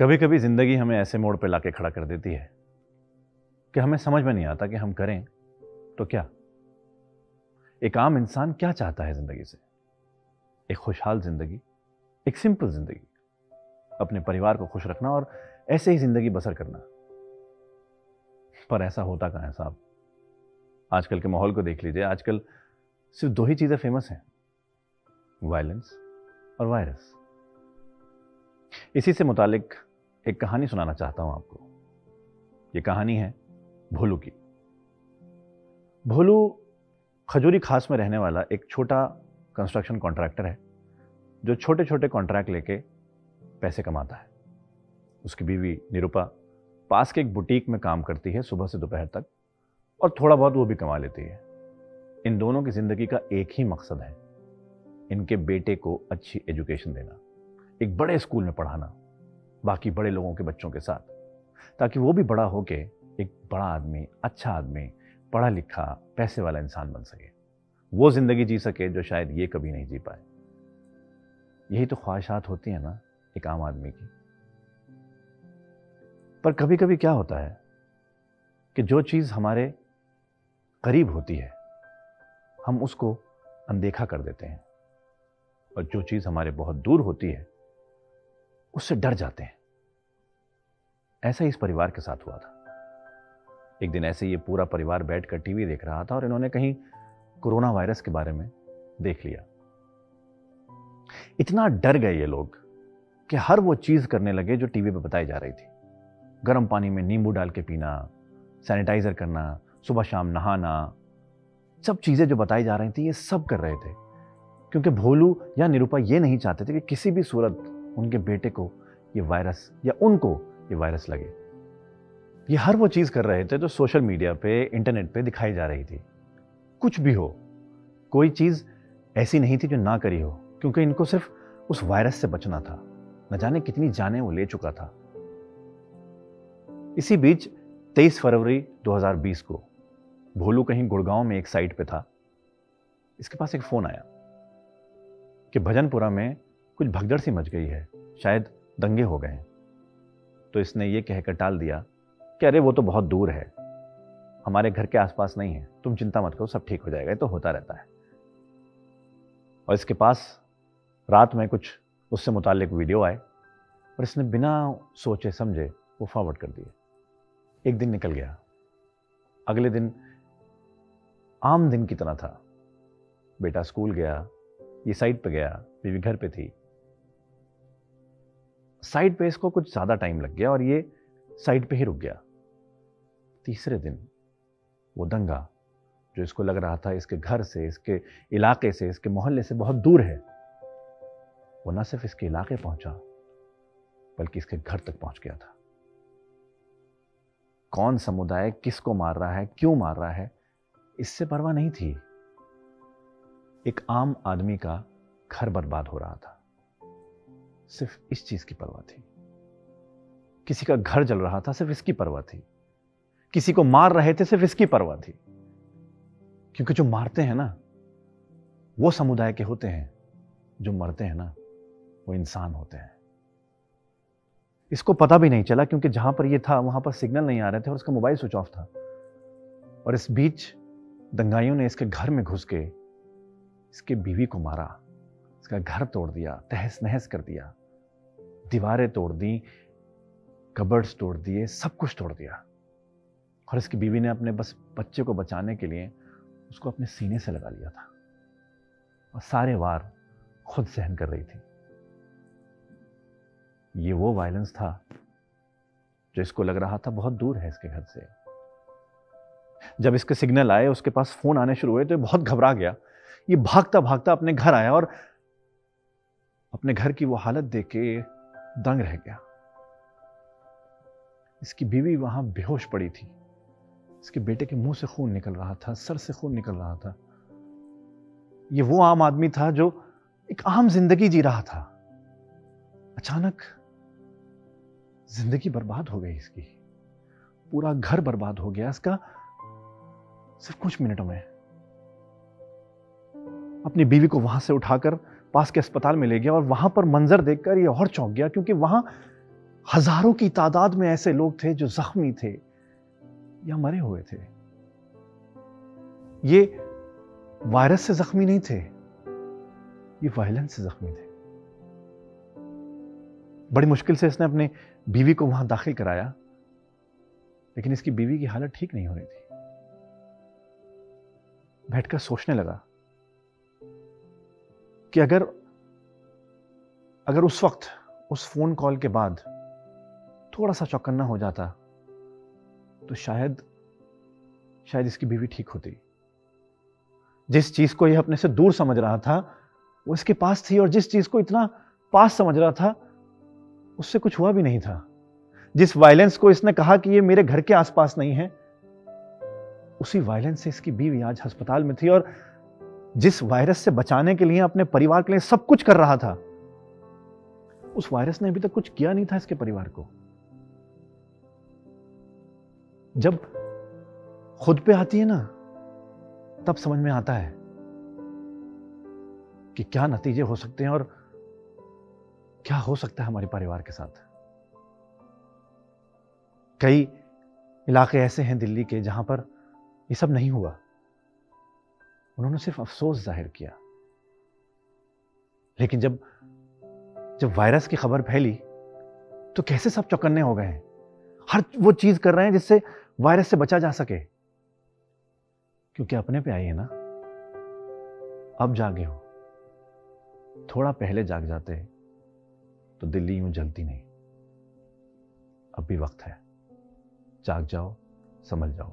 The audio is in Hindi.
कभी कभी ज़िंदगी हमें ऐसे मोड़ पे लाके खड़ा कर देती है कि हमें समझ में नहीं आता कि हम करें तो क्या? एक आम इंसान क्या चाहता है ज़िंदगी से? एक खुशहाल ज़िंदगी, एक सिंपल ज़िंदगी, अपने परिवार को खुश रखना और ऐसे ही ज़िंदगी बसर करना। पर ऐसा होता कहाँ है साहब? आजकल के माहौल को देख लीजिए, आजकल सिर्फ़ दो ही चीज़ें फ़ेमस हैं वायलेंस और वायरस इसी से मुतालिक एक कहानी सुनाना चाहता हूँ आपको। ये कहानी है भोलू की। भोलू खजूरी खास में रहने वाला एक छोटा कंस्ट्रक्शन कॉन्ट्रैक्टर है, जो छोटे छोटे कॉन्ट्रैक्ट लेके पैसे कमाता है। उसकी बीवी निरूपा पास के एक बुटीक में काम करती है सुबह से दोपहर तक और थोड़ा बहुत वो भी कमा लेती है। इन दोनों की ज़िंदगी का एक ही मकसद है, इनके बेटे को अच्छी एजुकेशन देना, एक बड़े स्कूल में पढ़ाना बाकी बड़े लोगों के बच्चों के साथ, ताकि वो भी बड़ा होके एक बड़ा आदमी अच्छा आदमी, पढ़ा लिखा, पैसे वाला इंसान बन सके। वो ज़िंदगी जी सके जो शायद ये कभी नहीं जी पाए। यही तो ख्वाहिशात होती है ना, एक आम आदमी की। पर कभी कभी क्या होता है कि जो चीज़ हमारे करीब होती है, हम उसको अनदेखा कर देते हैं। और जो चीज़ हमारे बहुत दूर होती है, उससे डर जाते हैं। ऐसा ही इस परिवार के साथ हुआ था। एक दिन ऐसे ये पूरा परिवार बैठकर टीवी देख रहा था और इन्होंने कहीं कोरोना वायरस के बारे में देख लिया। इतना डर गए ये लोग कि हर वो चीज़ करने लगे जो टीवी पे बताई जा रही थी। गर्म पानी में नींबू डाल के पीना, सैनिटाइजर करना, सुबह शाम नहाना, सब चीज़ें जो बताई जा रही थी, ये सब कर रहे थे। क्योंकि भोलू या निरूपा ये नहीं चाहते थे कि किसी भी सूरत उनके बेटे को ये वायरस या उनको ये वायरस लगे। ये हर वो चीज़ कर रहे थे जो सोशल मीडिया पे, इंटरनेट पे दिखाई जा रही थी। कुछ भी हो, कोई चीज़ ऐसी नहीं थी जो ना करी हो, क्योंकि इनको सिर्फ़ उस वायरस से बचना था। न जाने कितनी जाने वो ले चुका था। इसी बीच 23 फरवरी 2020 को भोलू कहीं गुड़गांव में एक साइट पे था। इसके पास एक फ़ोन आया कि भजनपुरा में कुछ भगदड़ सी मच गई है, शायद दंगे हो गए तो इसने ये कहकर टाल दिया कि अरे वो तो बहुत दूर है। हमारे घर के आसपास नहीं है। तुम चिंता मत करो, सब ठीक हो जाएगा तो होता रहता है। और इसके पास रात में कुछ उससे मुतालिक वीडियो आए और इसने बिना सोचे समझे वो फॉरवर्ड कर दिए। एक दिन निकल गया। अगले दिन आम दिन की तरह था। बेटा स्कूल गया, ये साइड पे गया, बीवी घर पे थी। साइड पे इसको कुछ ज़्यादा टाइम लग गया और ये साइड पे ही रुक गया। तीसरे दिन वो दंगा, जो इसको लग रहा था इसके घर से, इसके इलाके से, इसके मोहल्ले से बहुत दूर है, वो ना सिर्फ़ इसके इलाके पहुँचा, बल्कि इसके घर तक पहुँच गया था। कौन समुदाय किसको मार रहा है, क्यों मार रहा है, इससे परवाह नहीं थी। एक आम आदमी का घर बर्बाद हो रहा था। सिर्फ़ इस चीज़ की परवाह थी। किसी का घर जल रहा था, सिर्फ़ इसकी परवाह थी। किसी को मार रहे थे, सिर्फ़ इसकी परवाह थी। क्योंकि जो मारते हैं ना, वो समुदाय के होते हैं। जो मरते हैं ना, वो इंसान होते हैं। इसको पता भी नहीं चला क्योंकि जहाँ पर ये था, वहाँ पर सिग्नल नहीं आ रहे थे और उसका मोबाइल स्विच ऑफ़ था। और इस बीच दंगाइयों ने इसके घर में घुस के इसके बीवी को मारा। इसका घर तोड़ दिया तहस नहस कर दिया, दीवारें तोड़ दी, कबर्ड्स तोड़ दिए, सब कुछ तोड़ दिया। और इसकी बीवी ने अपने बस बच्चे को बचाने के लिए उसको अपने सीने से लगा लिया था। और सारे वार खुद सहन कर रही थी। ये वो वायलेंस था जो इसको लग रहा था बहुत दूर है इसके घर से। जब इसके सिग्नल आए, उसके पास फ़ोन आने शुरू हुए तो बहुत घबरा गया। ये भागता भागता अपने घर आया और अपने घर की वो हालत देख के दंग रह गया। इसकी बीवी वहाँ बेहोश पड़ी थी। इसके बेटे के मुँह से खून निकल रहा था, सर से खून निकल रहा था। ये वो आम आदमी था जो एक आम ज़िंदगी जी रहा था। अचानक ज़िंदगी बर्बाद हो गई इसकी। पूरा घर बर्बाद हो गया इसका। सिर्फ़ कुछ मिनटों में अपनी बीवी को वहाँ से उठाकर पास के अस्पताल में ले गया और वहाँ पर मंजर देखकर ये और चौंक गया, क्योंकि वहाँ हज़ारों की तादाद में ऐसे लोग थे जो जख्मी थे या मरे हुए थे। ये वायरस से जख्मी नहीं थे, ये वायलेंस से जख्मी थे। बड़ी मुश्किल से इसने अपने बीवी को वहाँ दाखिल कराया, लेकिन इसकी बीवी की हालत ठीक नहीं हो रही थी। बैठकर सोचने लगा कि अगर अगर उस वक्त, उस फ़ोन कॉल के बाद थोड़ा सा चौकन्ना हो जाता तो शायद शायद इसकी बीवी ठीक होती। जिस चीज़ को यह अपने से दूर समझ रहा था, वो इसके पास थी और जिस चीज़ को इतना पास समझ रहा था, उससे कुछ हुआ भी नहीं था। जिस वायलेंस को इसने कहा कि ये मेरे घर के आसपास नहीं है, उसी वायलेंस से इसकी बीवी आज अस्पताल में थी और जिस वायरस से बचाने के लिए अपने परिवार के लिए सब कुछ कर रहा था, उस वायरस ने अभी तक कुछ किया नहीं था इसके परिवार को। जब खुद पे आती है ना, तब समझ में आता है कि क्या नतीजे हो सकते हैं और क्या हो सकता है हमारे परिवार के साथ। कई इलाके ऐसे हैं दिल्ली के जहाँ पर ये सब नहीं हुआ। उन्होंने सिर्फ़ अफसोस ज़ाहिर किया। लेकिन जब जब वायरस की खबर फैली तो कैसे सब चौकन्ने हो गए हर वो चीज़ कर रहे हैं जिससे वायरस से बचा जा सके। क्योंकि अपने पे आई है ना। अब जागे हो। थोड़ा पहले जाग जाते तो दिल्ली यूँ जलती नहीं। अब भी वक्त है। जाग जाओ समझ जाओ।